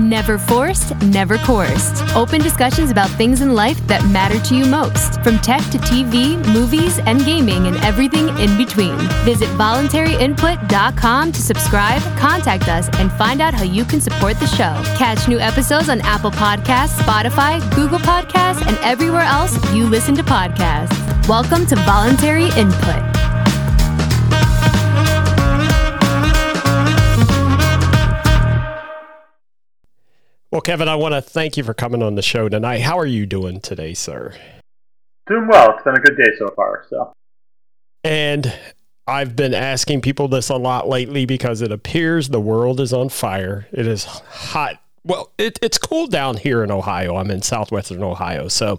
Never forced, never coerced. Open discussions about things in life that matter to you most, from tech to TV, movies, and gaming, and everything in between. Visit voluntaryinput.com to subscribe, contact us, and find out how you can support the show. Catch new episodes on Apple Podcasts, Spotify, Google Podcasts, and everywhere else you listen to podcasts. Welcome to Voluntary Input. Well, Kevin, I want to thank you for coming on the show tonight. How are you doing today, sir? Doing well. It's been a good day so far. So, and I've been asking people this a lot lately because it appears the world is on fire. It is hot. Well, it, it's cool down here in Ohio. I'm in southwestern Ohio, so,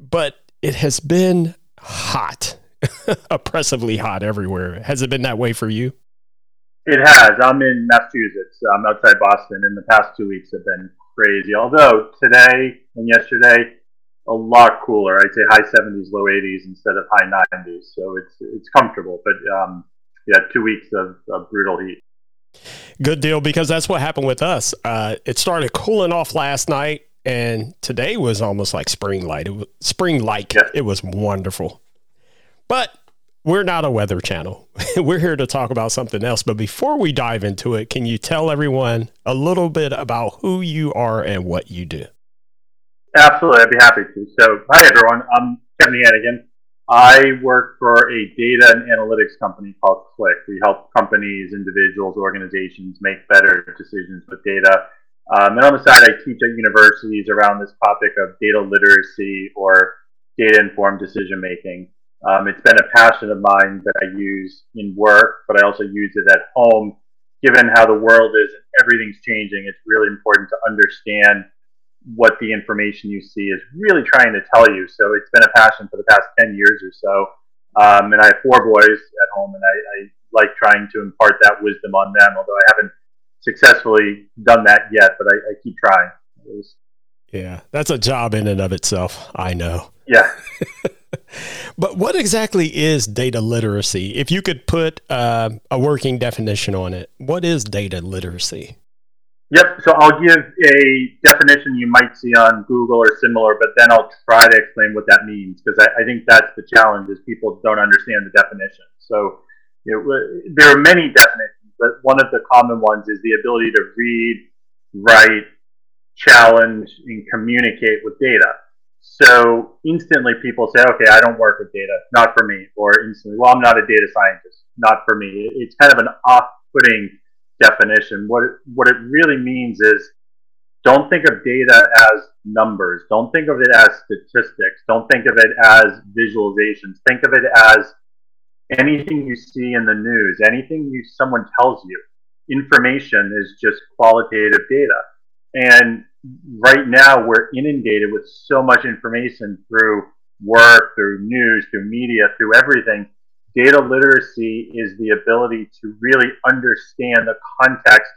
but it has been hot, oppressively hot everywhere. Has it been that way for you? It has. I'm in Massachusetts. I'm outside Boston, and the past two weeks have been crazy. Although today and yesterday, a lot cooler. I'd say high 70s, low 80s instead of high 90s. So it's it's comfortable. But um, yeah, two weeks of, of, brutal heat. Good deal because that's what happened with us. Uh, it started cooling off last night, and today was almost like spring light. It was spring like. Yeah. It was wonderful. But we're not a weather channel. we're here to talk about something else. But before we dive into it, can you tell everyone a little bit about who you are and what you do? Absolutely, I'd be happy to. So, hi everyone. I'm Kevin Hanegan. I work for a data and analytics company called Qlik. We help companies, individuals, organizations make better decisions with data. Um, and on the side, I teach at universities around this topic of data literacy or data informed decision making. Um, it's been a passion of mine that I use in work, but I also use it at home. Given how the world is and everything's changing, it's really important to understand what the information you see is really trying to tell you. So it's been a passion for the past 10 years or so. Um, and I have four boys at home, and I, I like trying to impart that wisdom on them, although I haven't successfully done that yet, but I, I keep trying. Was, yeah, that's a job in and of itself. I know. Yeah. but what exactly is data literacy? If you could put uh, a working definition on it, what is data literacy? Yep. So I'll give a definition you might see on Google or similar, but then I'll try to explain what that means because I, I, think that's the challenge is people don't understand the definition. So you know, there are many definitions, but one of the common ones is the ability to read, write, challenge, and communicate with data. So instantly people say, okay, I don't work with data, not for me. Or instantly, well, I'm not a data scientist, not for me. It's kind of an off putting definition. What it, what it really means is don't think of data as numbers. Don't think of it as statistics. Don't think of it as visualizations. Think of it as anything you see in the news, anything you, someone tells you. Information is just qualitative data. And right now we're inundated with so much information through work, through news, through media, through everything. Data literacy is the ability to really understand the context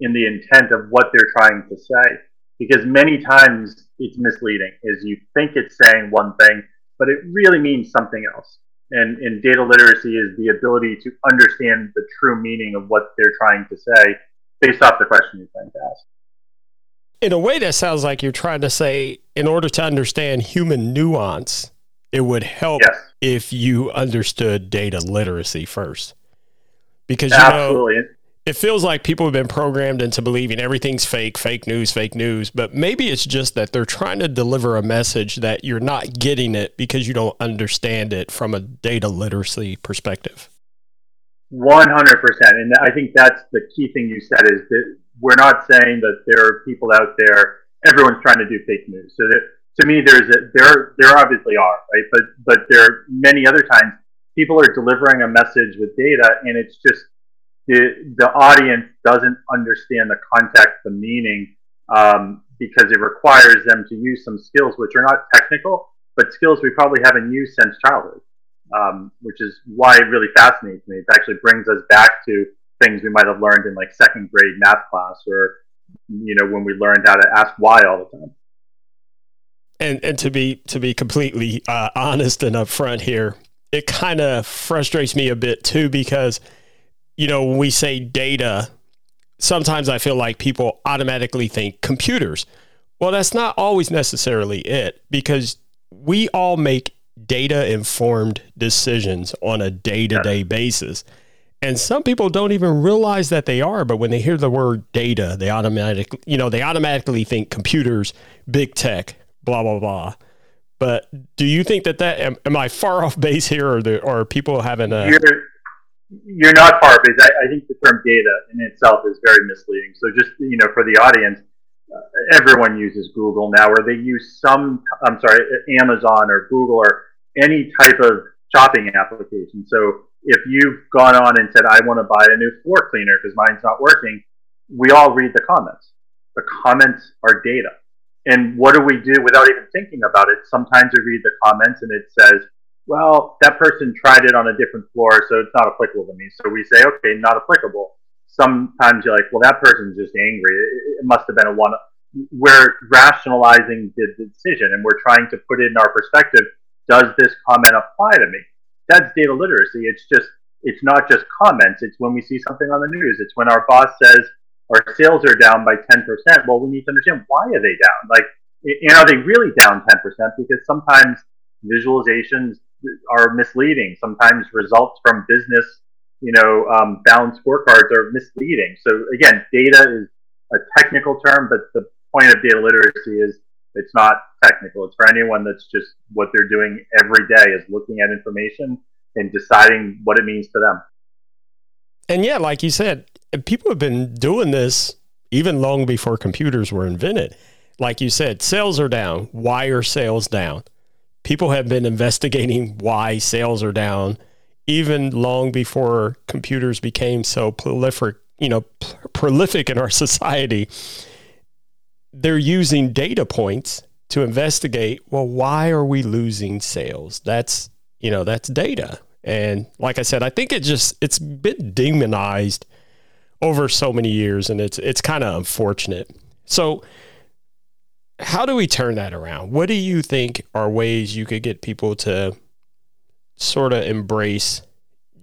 in the intent of what they're trying to say. Because many times it's misleading, is you think it's saying one thing, but it really means something else. And, and data literacy is the ability to understand the true meaning of what they're trying to say based off the question you're trying to ask in a way, that sounds like you're trying to say, in order to understand human nuance, it would help yes. if you understood data literacy first. Because you Absolutely. know, it feels like people have been programmed into believing everything's fake, fake news, fake news. But maybe it's just that they're trying to deliver a message that you're not getting it because you don't understand it from a data literacy perspective. 100%. And I think that's the key thing you said is that we're not saying that there are people out there. Everyone's trying to do fake news. So that to me, there's a, there there obviously are right, but but there are many other times people are delivering a message with data, and it's just the the audience doesn't understand the context, the meaning, um, because it requires them to use some skills which are not technical, but skills we probably haven't used since childhood. Um, which is why it really fascinates me. It actually brings us back to things we might have learned in like second grade math class or you know when we learned how to ask why all the time and and to be to be completely uh, honest and upfront here it kind of frustrates me a bit too because you know when we say data sometimes I feel like people automatically think computers. Well, that's not always necessarily it because we all make data informed decisions on a day to day basis. And some people don't even realize that they are, but when they hear the word data, they automatically, you know, they automatically think computers, big tech, blah blah blah. But do you think that that am, am I far off base here, or or people having a? You're, you're not far off base. I, I think the term data in itself is very misleading. So just you know, for the audience, uh, everyone uses Google now, or they use some. I'm sorry, Amazon or Google or any type of shopping application. So if you've gone on and said, I want to buy a new floor cleaner because mine's not working, we all read the comments. The comments are data. And what do we do without even thinking about it? Sometimes we read the comments and it says, well, that person tried it on a different floor, so it's not applicable to me. So we say, okay, not applicable. Sometimes you're like, well, that person's just angry. It, must have been a one. We're rationalizing the decision and we're trying to put it in our perspective. Does this comment apply to me? That's data literacy. It's just, it's not just comments. It's when we see something on the news. It's when our boss says, our sales are down by 10%. Well, we need to understand why are they down? Like, and are they really down 10%? Because sometimes visualizations are misleading. Sometimes results from business, you know, um, balanced scorecards are misleading. So again, data is a technical term, but the point of data literacy is it's not technical. It's for anyone that's just what they're doing every day is looking at information and deciding what it means to them. And yeah, like you said, people have been doing this even long before computers were invented. Like you said, sales are down. Why are sales down? People have been investigating why sales are down even long before computers became so prolific, you know, prolific in our society. They're using data points to investigate, well, why are we losing sales? That's, you know, that's data. And like I said, I think it just it's been demonized over so many years, and it's it's kind of unfortunate. So, how do we turn that around? What do you think are ways you could get people to sort of embrace?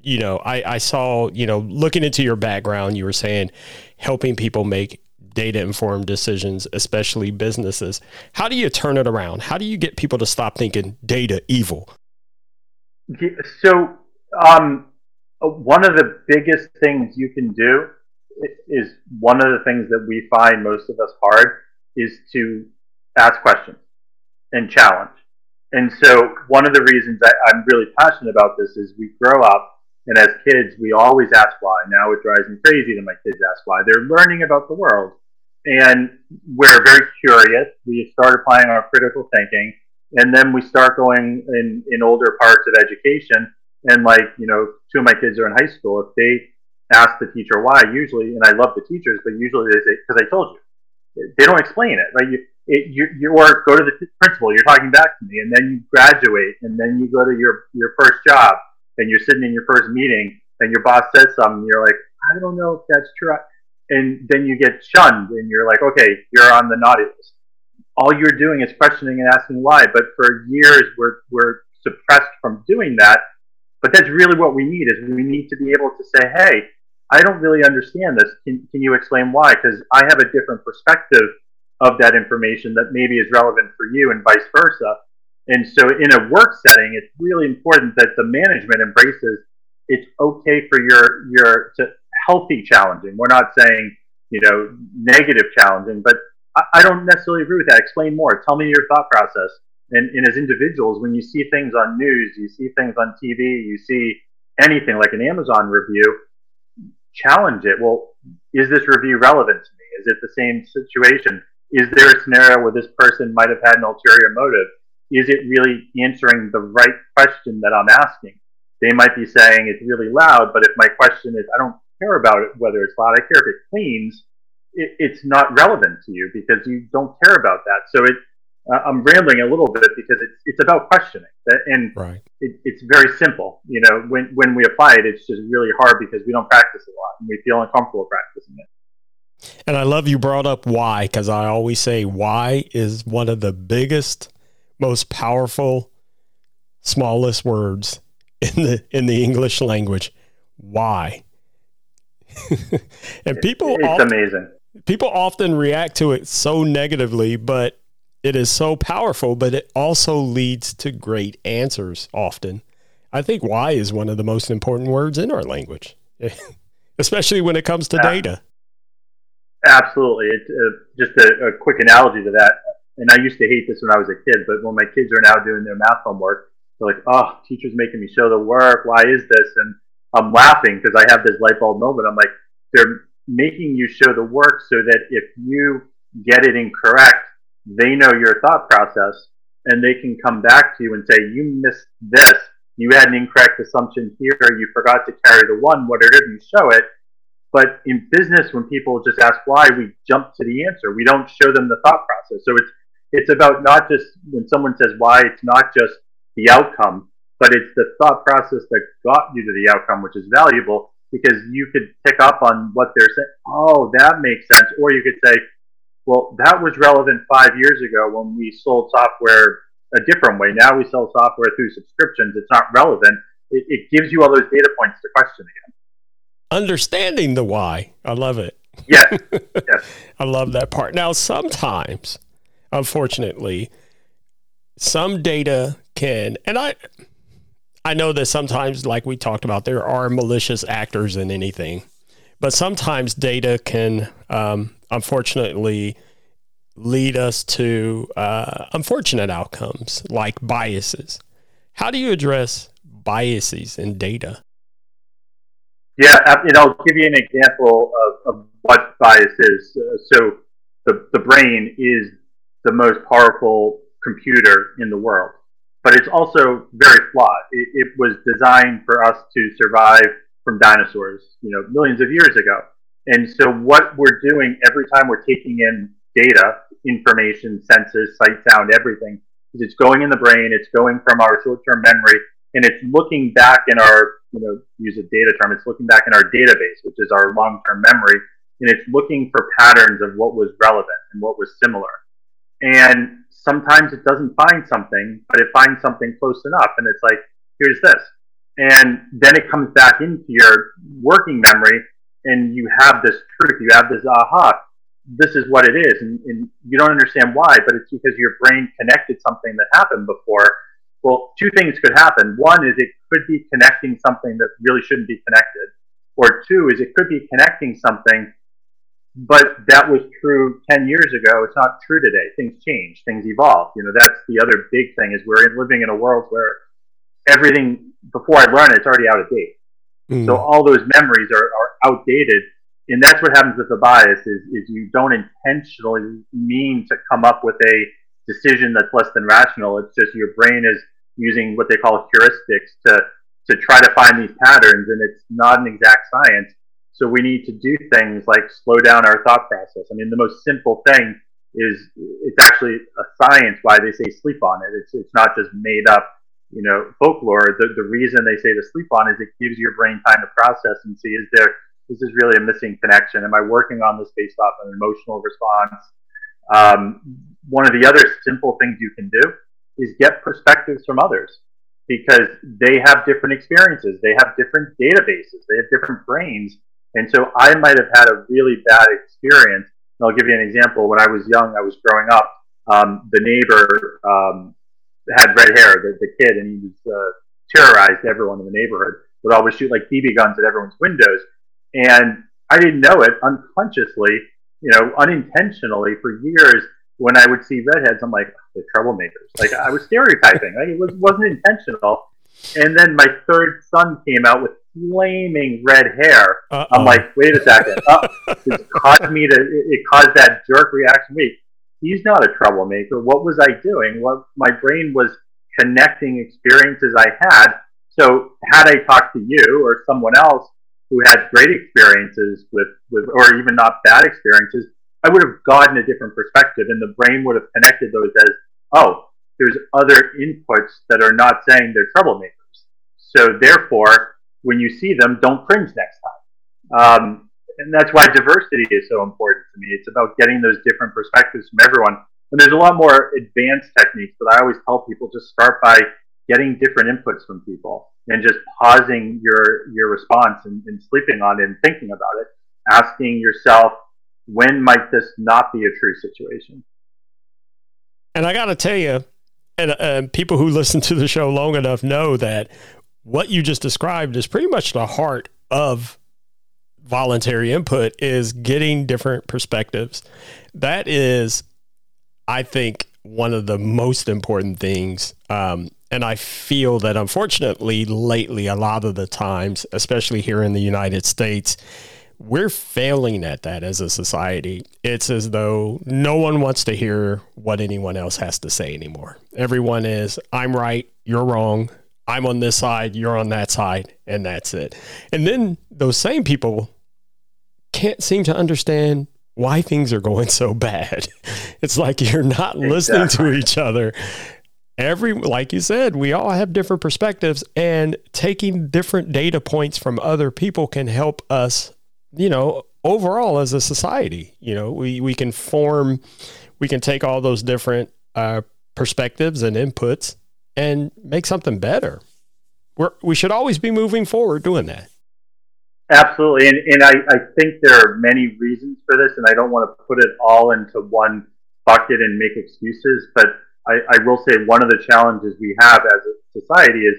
You know, I, I saw, you know, looking into your background, you were saying helping people make data informed decisions, especially businesses. How do you turn it around? How do you get people to stop thinking data evil? So, um, one of the biggest things you can do is one of the things that we find most of us hard is to ask questions and challenge. And so one of the reasons I, am really passionate about this is we grow up and as kids we always ask why. Now it drives me crazy that my kids ask why. They're learning about the world. And we're very curious. We start applying our critical thinking and then we start going in, in older parts of education and like, you know, two of my kids are in high school. If they ask the teacher why usually, and I love the teachers, but usually they say, because I told you. They don't explain it, right? You, it, you, you or go to the principal, you're talking back to me, and then you graduate, and then you go to your, your first job, and you're sitting in your first meeting, and your boss says something, and you're like, I don't know if that's true. And then you get shunned, and you're like, okay, you're on the naughty list. All you're doing is questioning and asking why. But for years, we're, we're suppressed from doing that. But that's really what we need is we need to be able to say, hey, I don't really understand this. Can, can you explain why? Because I have a different perspective of that information that maybe is relevant for you and vice versa. And so in a work setting, it's really important that the management embraces it's okay for your your to healthy challenging. We're not saying, you know, negative challenging, but I, I don't necessarily agree with that. Explain more. Tell me your thought process. And, and as individuals, when you see things on news, you see things on TV, you see anything like an Amazon review, challenge it. Well, is this review relevant to me? Is it the same situation? Is there a scenario where this person might have had an ulterior motive? Is it really answering the right question that I'm asking? They might be saying it's really loud, but if my question is, I don't care about it, whether it's loud, I care if it cleans, it, it's not relevant to you because you don't care about that. So it, uh, I'm rambling a little bit because it's it's about questioning, and right. it, it's very simple. You know, when when we apply it, it's just really hard because we don't practice a lot and we feel uncomfortable practicing it. And I love you brought up why because I always say why is one of the biggest, most powerful, smallest words in the in the English language. Why? and people it's often, amazing. People often react to it so negatively, but it is so powerful, but it also leads to great answers often. I think why is one of the most important words in our language, especially when it comes to data. Absolutely. It's uh, just a, a, quick analogy to that. And I used to hate this when I was a kid, but when my kids are now doing their math homework, they're like, oh, teacher's making me show the work. Why is this? And I'm laughing because I have this light bulb moment. I'm like, they're making you show the work so that if you get it incorrect, they know your thought process and they can come back to you and say, you missed this. You had an incorrect assumption here. You forgot to carry the one. What is, you show it. But in business, when people just ask why, we jump to the answer. We don't show them the thought process. So it's it's about not just when someone says why, it's not just the outcome, but it's the thought process that got you to the outcome, which is valuable because you could pick up on what they're saying. Oh, that makes sense. Or you could say, well, that was relevant five years ago when we sold software a different way. Now we sell software through subscriptions. It's not relevant. It, it gives you all those data points to question again. Understanding the why. I love it. Yes. yes. I love that part. Now, sometimes, unfortunately, some data can, and I, I know that sometimes, like we talked about, there are malicious actors in anything, but sometimes data can, um, unfortunately, lead us to uh, unfortunate outcomes like biases. How do you address biases in data? Yeah, and I'll give you an example of, of what bias is. Uh, so, the, the brain is the most powerful computer in the world but it's also very flawed. It, it, was designed for us to survive from dinosaurs, you know, millions of years ago. And so what we're doing every time we're taking in data, information, senses, sight, sound, everything, is it's going in the brain, it's going from our short-term memory, and it's looking back in our, you know, use a data term, it's looking back in our database, which is our long-term memory, and it's looking for patterns of what was relevant and what was similar. And sometimes it doesn't find something, but it finds something close enough. And it's like, here's this. And then it comes back into your working memory and you have this truth, you have this aha, this is what it is. And, and you don't understand why, but it's because your brain connected something that happened before. Well, two things could happen. One is it could be connecting something that really shouldn't be connected. Or two is it could be connecting something but that was true 10 years ago. It's not true today. Things change, things evolve. You know, that's the other big thing is we're living in a world where everything before I learn it, it's already out of date. Mm. So all those memories are, are outdated. And that's what happens with the bias is, is you don't intentionally mean to come up with a decision that's less than rational. It's just your brain is using what they call heuristics to, to try to find these patterns. And it's not an exact science so we need to do things like slow down our thought process. I mean, the most simple thing is it's actually a science why they say sleep on it. It's it's not just made up, you know, folklore. The the reason they say to sleep on is it gives your brain time to process and see is there is this really a missing connection? Am I working on this based off an emotional response? Um, one of the other simple things you can do is get perspectives from others because they have different experiences, they have different databases, they have different brains, and so I might have had a really bad experience. And I'll give you an example. When I was young, I was growing up. Um, the neighbor um, had red hair, the, the kid, and he was uh, terrorized everyone in the neighborhood. Would always shoot like BB guns at everyone's windows, and I didn't know it unconsciously, you know, unintentionally for years. When I would see redheads, I'm like, they're troublemakers. Like I was stereotyping. Like it was wasn't intentional. And then my third son came out with flaming red hair. Uh-oh. I'm like, wait a second. Oh, it caused me to. It caused that jerk reaction. Wait, he's not a troublemaker. What was I doing? What my brain was connecting experiences I had. So had I talked to you or someone else who had great experiences with, with or even not bad experiences, I would have gotten a different perspective, and the brain would have connected those as, oh, there's other inputs that are not saying they're troublemakers. So therefore, when you see them, don't cringe next time. Um, and that's why diversity is so important to me. It's about getting those different perspectives from everyone. And there's a lot more advanced techniques, but I always tell people just start by getting different inputs from people and just pausing your your response and, and sleeping on it and thinking about it, asking yourself, when might this not be a true situation? And I got to tell you, and uh, people who listen to the show long enough know that what you just described is pretty much the heart of voluntary input is getting different perspectives. That is, I think, one of the most important things. Um, and I feel that unfortunately, lately, a lot of the times, especially here in the United States, we're failing at that as a society. It's as though no one wants to hear what anyone else has to say anymore. Everyone is, I'm right, you're wrong. I'm on this side, you're on that side, and that's it. And then those same people can't seem to understand why things are going so bad. It's like you're not exactly. listening to each other. Every, like you said, we all have different perspectives, and taking different data points from other people can help us, you know, overall as a society. You know, we, we can form, we can take all those different uh, perspectives and inputs and make something better. We're, we should always be moving forward doing that. Absolutely. And, and I, I think there are many reasons for this, and I don't want to put it all into one bucket and make excuses. But I, I will say one of the challenges we have as a society is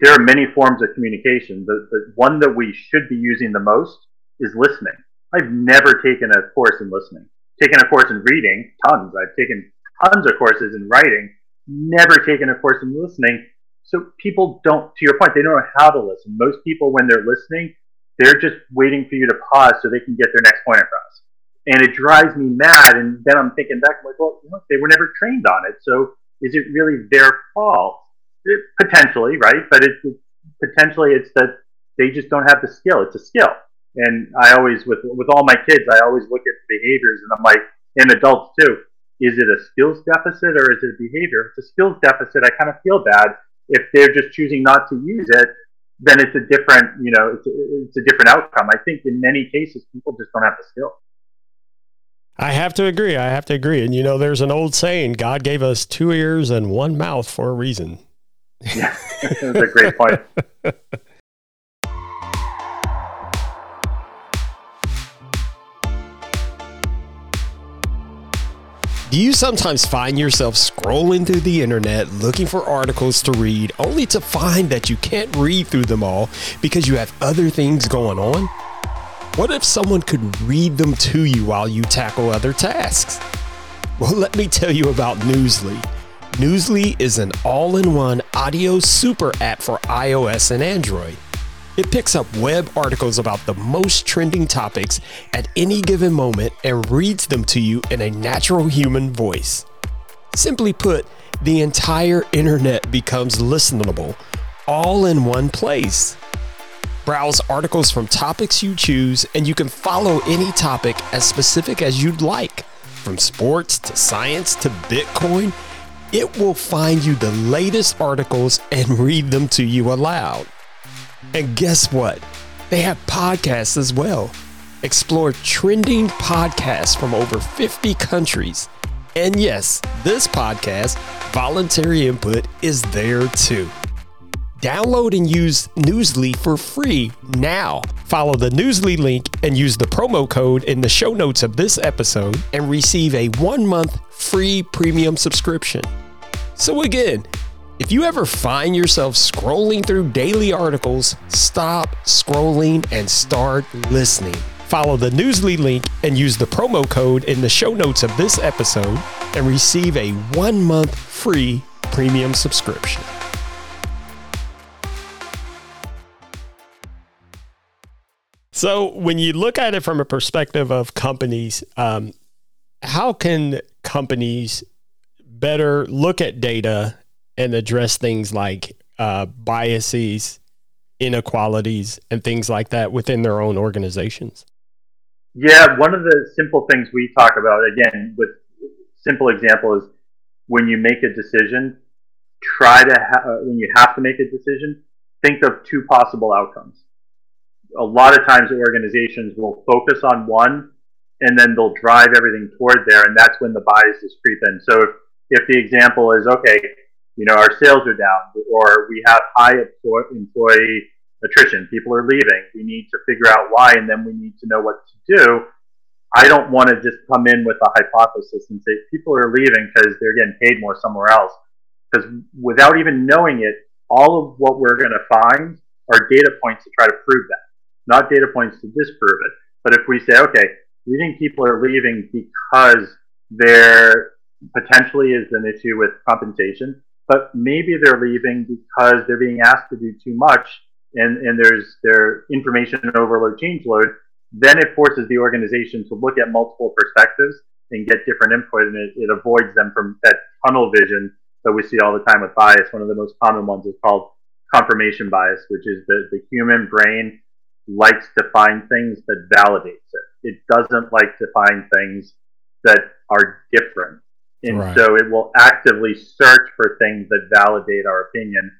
there are many forms of communication. The, the one that we should be using the most is listening. I've never taken a course in listening. Taken a course in reading, tons. I've taken tons of courses in writing, never taken a course in listening so people don't, to your point, they don't know how to listen. Most people, when they're listening, they're just waiting for you to pause so they can get their next point across. And it drives me mad. And then I'm thinking back, I'm like, well, look, they were never trained on it. So is it really their fault? It, potentially, right? But it, it, potentially it's that they just don't have the skill. It's a skill. And I always, with with all my kids, I always look at behaviors, and I'm like, and adults too. Is it a skills deficit or is it a behavior? If it's a skills deficit, I kind of feel bad if they're just choosing not to use it, then it's a different, you know, it's a, it's a different outcome. I think in many cases, people just don't have the skill. I have to agree. I have to agree. And you know, there's an old saying: God gave us two ears and one mouth for a reason. Yeah, that's a great point. Do you sometimes find yourself scrolling through the internet looking for articles to read only to find that you can't read through them all because you have other things going on? What if someone could read them to you while you tackle other tasks? Well, let me tell you about Newsly. Newsly is an all in one audio super app for iOS and Android. It picks up web articles about the most trending topics at any given moment and reads them to you in a natural human voice. Simply put, the entire internet becomes listenable, all in one place. Browse articles from topics you choose, and you can follow any topic as specific as you'd like. From sports to science to Bitcoin, it will find you the latest articles and read them to you aloud. And guess what? They have podcasts as well. Explore trending podcasts from over 50 countries. And yes, this podcast, Voluntary Input, is there too. Download and use Newsly for free now. Follow the Newsly link and use the promo code in the show notes of this episode and receive a one month free premium subscription. So, again, if you ever find yourself scrolling through daily articles, stop scrolling and start listening. Follow the Newsly link and use the promo code in the show notes of this episode and receive a one month free premium subscription. So, when you look at it from a perspective of companies, um, how can companies better look at data and address things like uh, biases, inequalities, and things like that within their own organizations? Yeah, one of the simple things we talk about, again, with simple example is when you make a decision, try to, ha- uh, when you have to make a decision, think of two possible outcomes. A lot of times organizations will focus on one and then they'll drive everything toward there, and that's when the biases creep in. So if, if the example is, okay, you know, our sales are down, or we have high employee attrition. People are leaving. We need to figure out why, and then we need to know what to do. I don't want to just come in with a hypothesis and say people are leaving because they're getting paid more somewhere else. Because without even knowing it, all of what we're going to find are data points to try to prove that, not data points to disprove it. But if we say, okay, we think people are leaving because there potentially is an issue with compensation, but maybe they're leaving because they're being asked to do too much and, and there's their information overload change load, then it forces the organization to look at multiple perspectives and get different input and it, it avoids them from that tunnel vision that we see all the time with bias. One of the most common ones is called confirmation bias, which is the, the human brain likes to find things that validates it. It doesn't like to find things that are different. And right. so it will actively search for things that validate our opinion.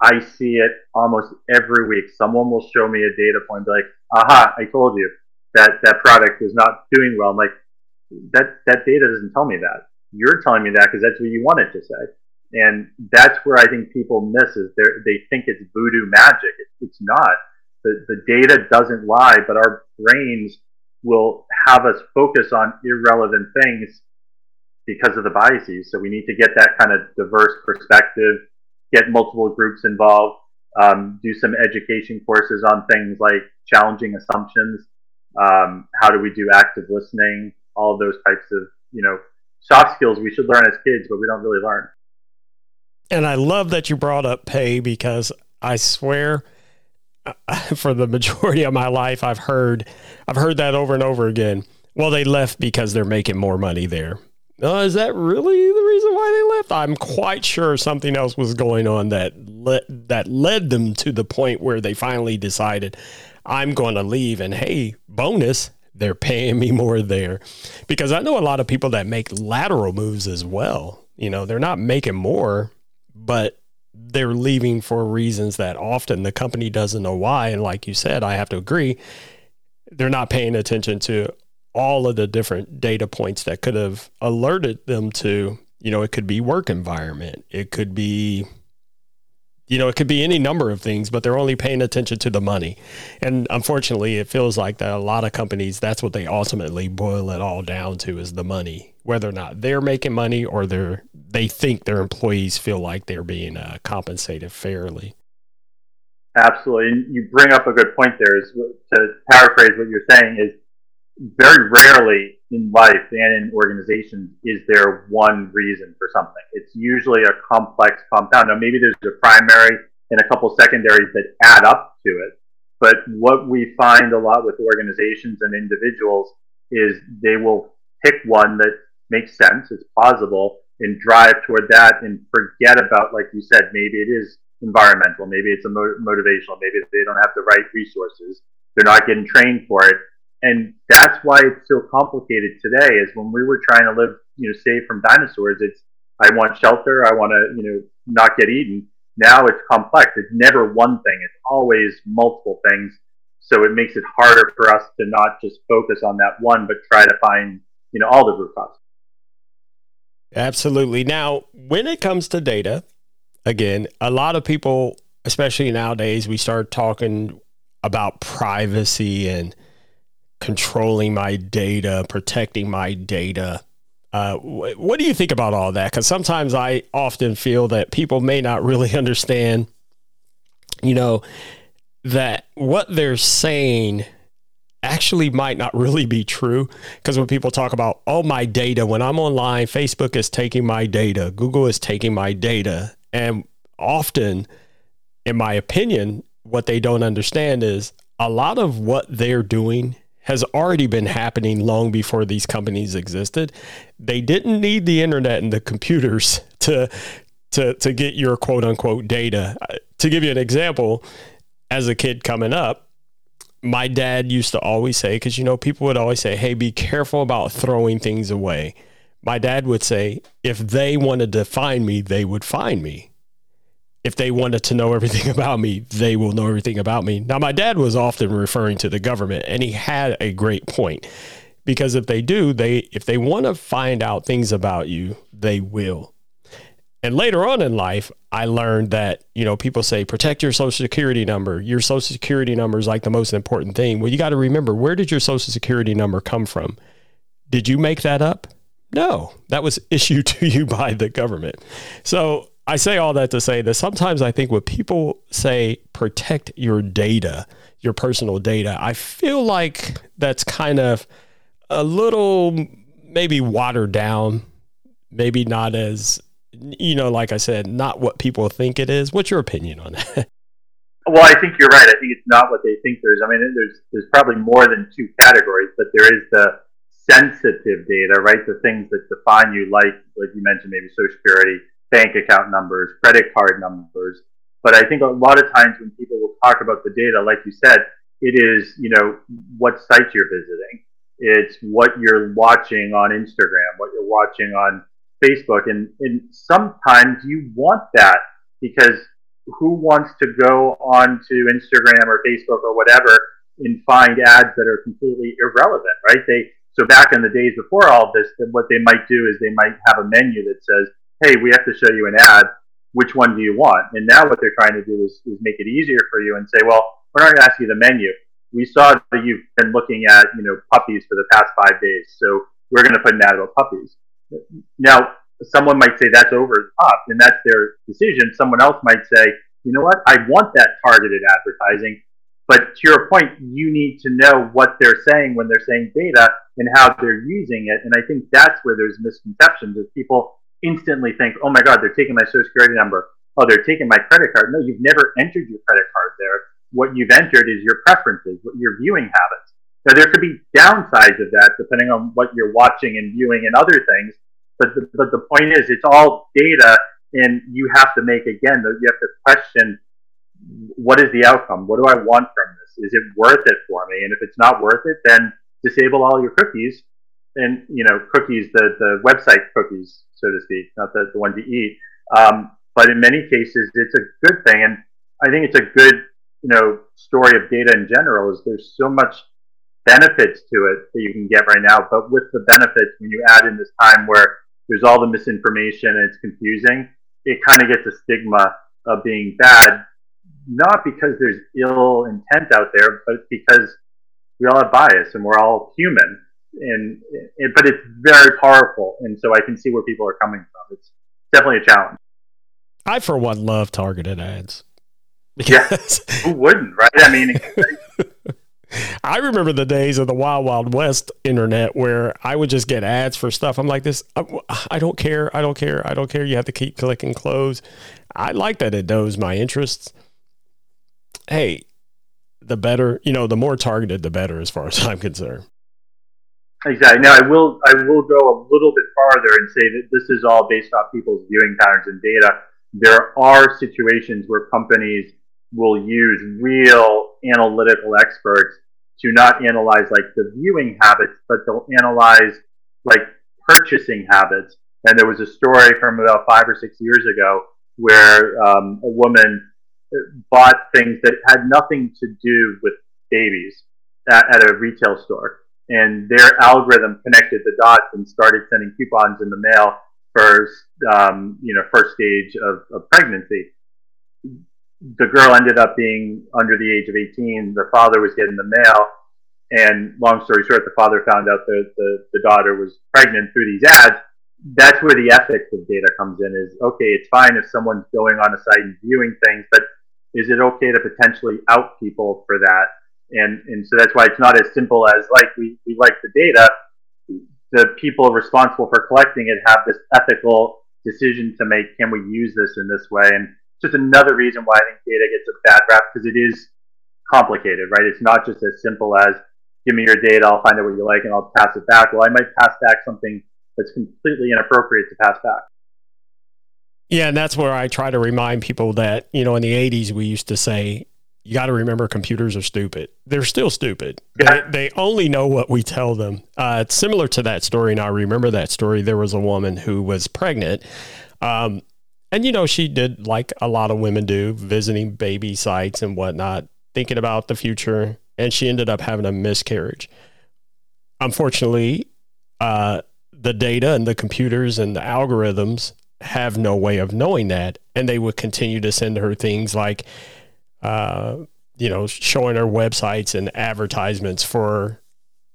I see it almost every week. Someone will show me a data point, be like, aha, I told you that that product is not doing well. I'm like, that, that data doesn't tell me that. You're telling me that because that's what you wanted to say. And that's where I think people miss is they think it's voodoo magic. It, it's not. The, the data doesn't lie, but our brains will have us focus on irrelevant things because of the biases. So we need to get that kind of diverse perspective, get multiple groups involved, um, do some education courses on things like challenging assumptions, um, how do we do active listening, all those types of you know soft skills we should learn as kids, but we don't really learn. And I love that you brought up pay because I swear for the majority of my life I've heard I've heard that over and over again. Well, they left because they're making more money there. Uh, is that really the reason why they left? I'm quite sure something else was going on that le- that led them to the point where they finally decided, I'm going to leave. And hey, bonus, they're paying me more there, because I know a lot of people that make lateral moves as well. You know, they're not making more, but they're leaving for reasons that often the company doesn't know why. And like you said, I have to agree, they're not paying attention to all of the different data points that could have alerted them to, you know, it could be work environment, it could be, you know, it could be any number of things, but they're only paying attention to the money. And unfortunately, it feels like that a lot of companies, that's what they ultimately boil it all down to is the money, whether or not they're making money or they're, they think their employees feel like they're being uh, compensated fairly. Absolutely. And you bring up a good point there is to paraphrase what you're saying is very rarely in life and in organizations is there one reason for something. It's usually a complex compound. Now, maybe there's a primary and a couple secondaries that add up to it. But what we find a lot with organizations and individuals is they will pick one that makes sense, it's plausible, and drive toward that and forget about, like you said, maybe it is environmental, maybe it's a motivational, maybe they don't have the right resources, they're not getting trained for it and that's why it's so complicated today is when we were trying to live you know safe from dinosaurs it's i want shelter i want to you know not get eaten. Now it's complex. It's never one thing. It's always multiple things. So it makes it harder for us to not just focus on that one but try to find you know all the root causes. Absolutely. Now when it comes to data again a lot of people especially nowadays we start talking about privacy and controlling my data, protecting my data. Uh, what do you think about all that? Because sometimes I often feel that people may not really understand, you know, that what they're saying actually might not really be true. Because when people talk about, oh, my data, when I'm online, Facebook is taking my data, Google is taking my data. And often, in my opinion, what they don't understand is a lot of what they're doing has already been happening long before these companies existed. They didn't need the internet and the computers to to to get your quote unquote data. Uh, to give you an example, as a kid coming up, my dad used to always say cuz you know people would always say, "Hey, be careful about throwing things away." My dad would say, "If they wanted to find me, they would find me." If they wanted to know everything about me, they will know everything about me. Now, my dad was often referring to the government, and he had a great point because if they do, they if they want to find out things about you, they will. And later on in life, I learned that, you know, people say protect your social security number. Your social security number is like the most important thing. Well, you got to remember where did your social security number come from? Did you make that up? No, that was issued to you by the government. So I say all that to say that sometimes I think when people say protect your data, your personal data, I feel like that's kind of a little maybe watered down, maybe not as you know, like I said, not what people think it is. What's your opinion on that? Well, I think you're right. I think it's not what they think there's. I mean, there's there's probably more than two categories, but there is the sensitive data, right? The things that define you, like like you mentioned, maybe Social Security, bank account numbers, credit card numbers. But I think a lot of times when people will talk about the data, like you said, it is you know what sites you're visiting, it's what you're watching on Instagram, what you're watching on Facebook. And, and sometimes you want that because who wants to go on to Instagram or Facebook or whatever and find ads that are completely irrelevant, right? They so back in the days before all this, what they might do is they might have a menu that says, "Hey, we have to show you an ad. Which one do you want?" And now what they're trying to do is, is make it easier for you and say, "Well, we're not going to ask you the menu. We saw that you've been looking at you know puppies for the past five days, so we're going to put an ad about puppies." Now, someone might say that's over the top, and that's their decision. Someone else might say, you know what, I want that targeted advertising. But to your point, you need to know what they're saying when they're saying data and how they're using it. And I think that's where there's misconceptions is people instantly think, oh my God, they're taking my social security number. Oh, they're taking my credit card. No, you've never entered your credit card there. What you've entered is your preferences, what your viewing habits. Now, there could be downsides of that depending on what you're watching and viewing and other things. But the, but the point is, it's all data, and you have to make again. You have to question what is the outcome. What do I want from this? Is it worth it for me? And if it's not worth it, then disable all your cookies. And you know, cookies, the the website cookies, so to speak, not the, the ones you eat. Um, but in many cases, it's a good thing, and I think it's a good you know story of data in general. Is there's so much benefits to it that you can get right now, but with the benefits, when you add in this time where there's all the misinformation and it's confusing, it kind of gets a stigma of being bad, not because there's ill intent out there, but because we all have bias and we're all human. And, and but it's very powerful, and so I can see where people are coming from. It's definitely a challenge. I, for one, love targeted ads. Because yeah, who wouldn't, right? I mean, I remember the days of the Wild Wild West internet where I would just get ads for stuff. I'm like this. Uh, I don't care. I don't care. I don't care. You have to keep clicking close. I like that it knows my interests. Hey, the better, you know, the more targeted, the better, as far as I'm concerned. Exactly. Now, I will I will go a little bit farther and say that this is all based off people's viewing patterns and data. There are situations where companies will use real analytical experts to not analyze like the viewing habits, but they'll analyze like purchasing habits. And there was a story from about five or six years ago where um, a woman bought things that had nothing to do with babies at, at a retail store. And their algorithm connected the dots and started sending coupons in the mail for, um, you know, first stage of, of pregnancy the girl ended up being under the age of 18. The father was getting the mail. And long story short, the father found out that the, the daughter was pregnant through these ads. That's where the ethics of data comes in is okay, it's fine if someone's going on a site and viewing things, but is it okay to potentially out people for that? And, and so that's why it's not as simple as like we, we like the data. The people responsible for collecting it have this ethical decision to make. Can we use this in this way? And just another reason why I think data gets a bad rap because it is complicated, right? It's not just as simple as give me your data, I'll find out what you like, and I'll pass it back. Well, I might pass back something that's completely inappropriate to pass back. Yeah, and that's where I try to remind people that, you know, in the 80s, we used to say, you got to remember computers are stupid. They're still stupid. They, they only know what we tell them. Uh, it's similar to that story. And I remember that story. There was a woman who was pregnant. Um, and, you know, she did like a lot of women do, visiting baby sites and whatnot, thinking about the future. And she ended up having a miscarriage. Unfortunately, uh, the data and the computers and the algorithms have no way of knowing that. And they would continue to send her things like, uh, you know, showing her websites and advertisements for,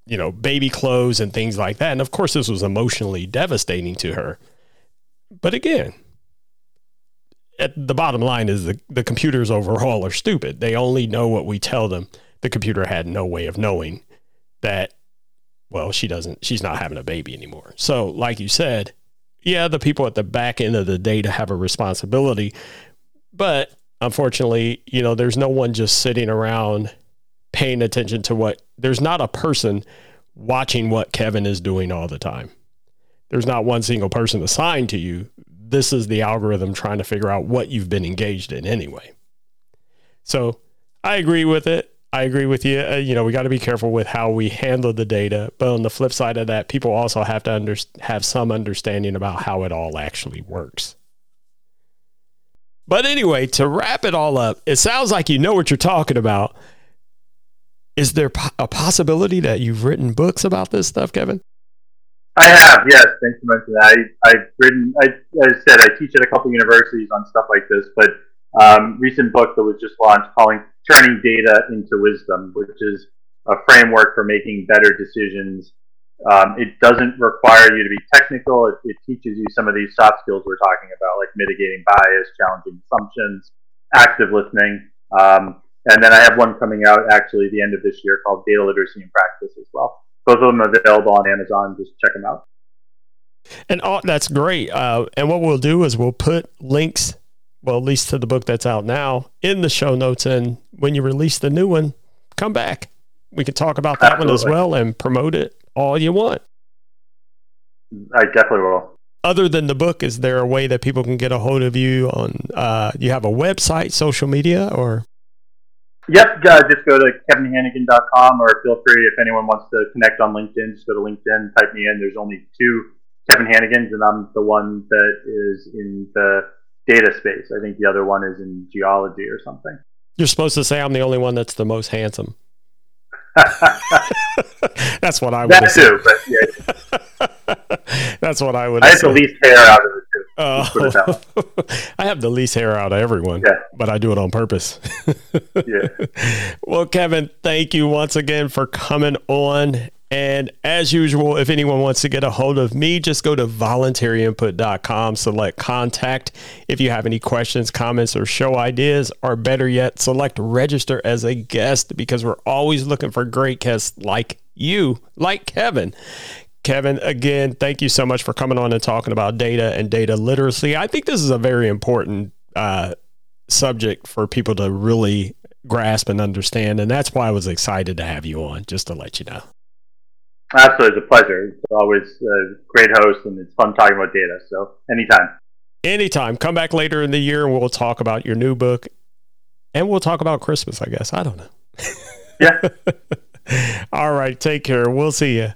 you know, baby clothes and things like that. And of course, this was emotionally devastating to her. But again, at the bottom line is the, the computers overall are stupid. They only know what we tell them. The computer had no way of knowing that, well, she doesn't, she's not having a baby anymore. So, like you said, yeah, the people at the back end of the data have a responsibility, but unfortunately, you know, there's no one just sitting around paying attention to what, there's not a person watching what Kevin is doing all the time. There's not one single person assigned to you. This is the algorithm trying to figure out what you've been engaged in anyway. So I agree with it. I agree with you. Uh, you know, we got to be careful with how we handle the data. But on the flip side of that, people also have to under, have some understanding about how it all actually works. But anyway, to wrap it all up, it sounds like you know what you're talking about. Is there a possibility that you've written books about this stuff, Kevin? I have, yes. Thanks so much for that. I, have written, I, I said, I teach at a couple universities on stuff like this, but um, recent book that was just launched calling turning data into wisdom, which is a framework for making better decisions. Um, it doesn't require you to be technical. It, it, teaches you some of these soft skills we're talking about, like mitigating bias, challenging assumptions, active listening. Um, and then I have one coming out actually the end of this year called Data Literacy in Practice as well. Both of them are available on Amazon. Just check them out. And all, that's great. Uh, and what we'll do is we'll put links well, at least to the book that's out now, in the show notes. And when you release the new one, come back. We can talk about that Absolutely. one as well and promote it all you want. I definitely will. Other than the book, is there a way that people can get a hold of you on? Uh, you have a website, social media, or? Yep, uh, just go to kevinhanegan.com or feel free if anyone wants to connect on LinkedIn, just go to LinkedIn, type me in. There's only two Kevin Hanegans, and I'm the one that is in the data space. I think the other one is in geology or something. You're supposed to say I'm the only one that's the most handsome. that's what I would. That too, but yeah. that's what I would. I have the least hair out of the two. Oh. I have the least hair out of everyone, yeah. but I do it on purpose. yeah. Well, Kevin, thank you once again for coming on and as usual, if anyone wants to get a hold of me, just go to voluntaryinput.com, select contact. If you have any questions, comments, or show ideas, or better yet, select register as a guest because we're always looking for great guests like you, like Kevin. Kevin, again, thank you so much for coming on and talking about data and data literacy. I think this is a very important uh, subject for people to really grasp and understand. And that's why I was excited to have you on, just to let you know. Absolutely, it's a pleasure. It's always a great host, and it's fun talking about data. So anytime. Anytime. Come back later in the year, and we'll talk about your new book, and we'll talk about Christmas. I guess I don't know. Yeah. All right. Take care. We'll see you.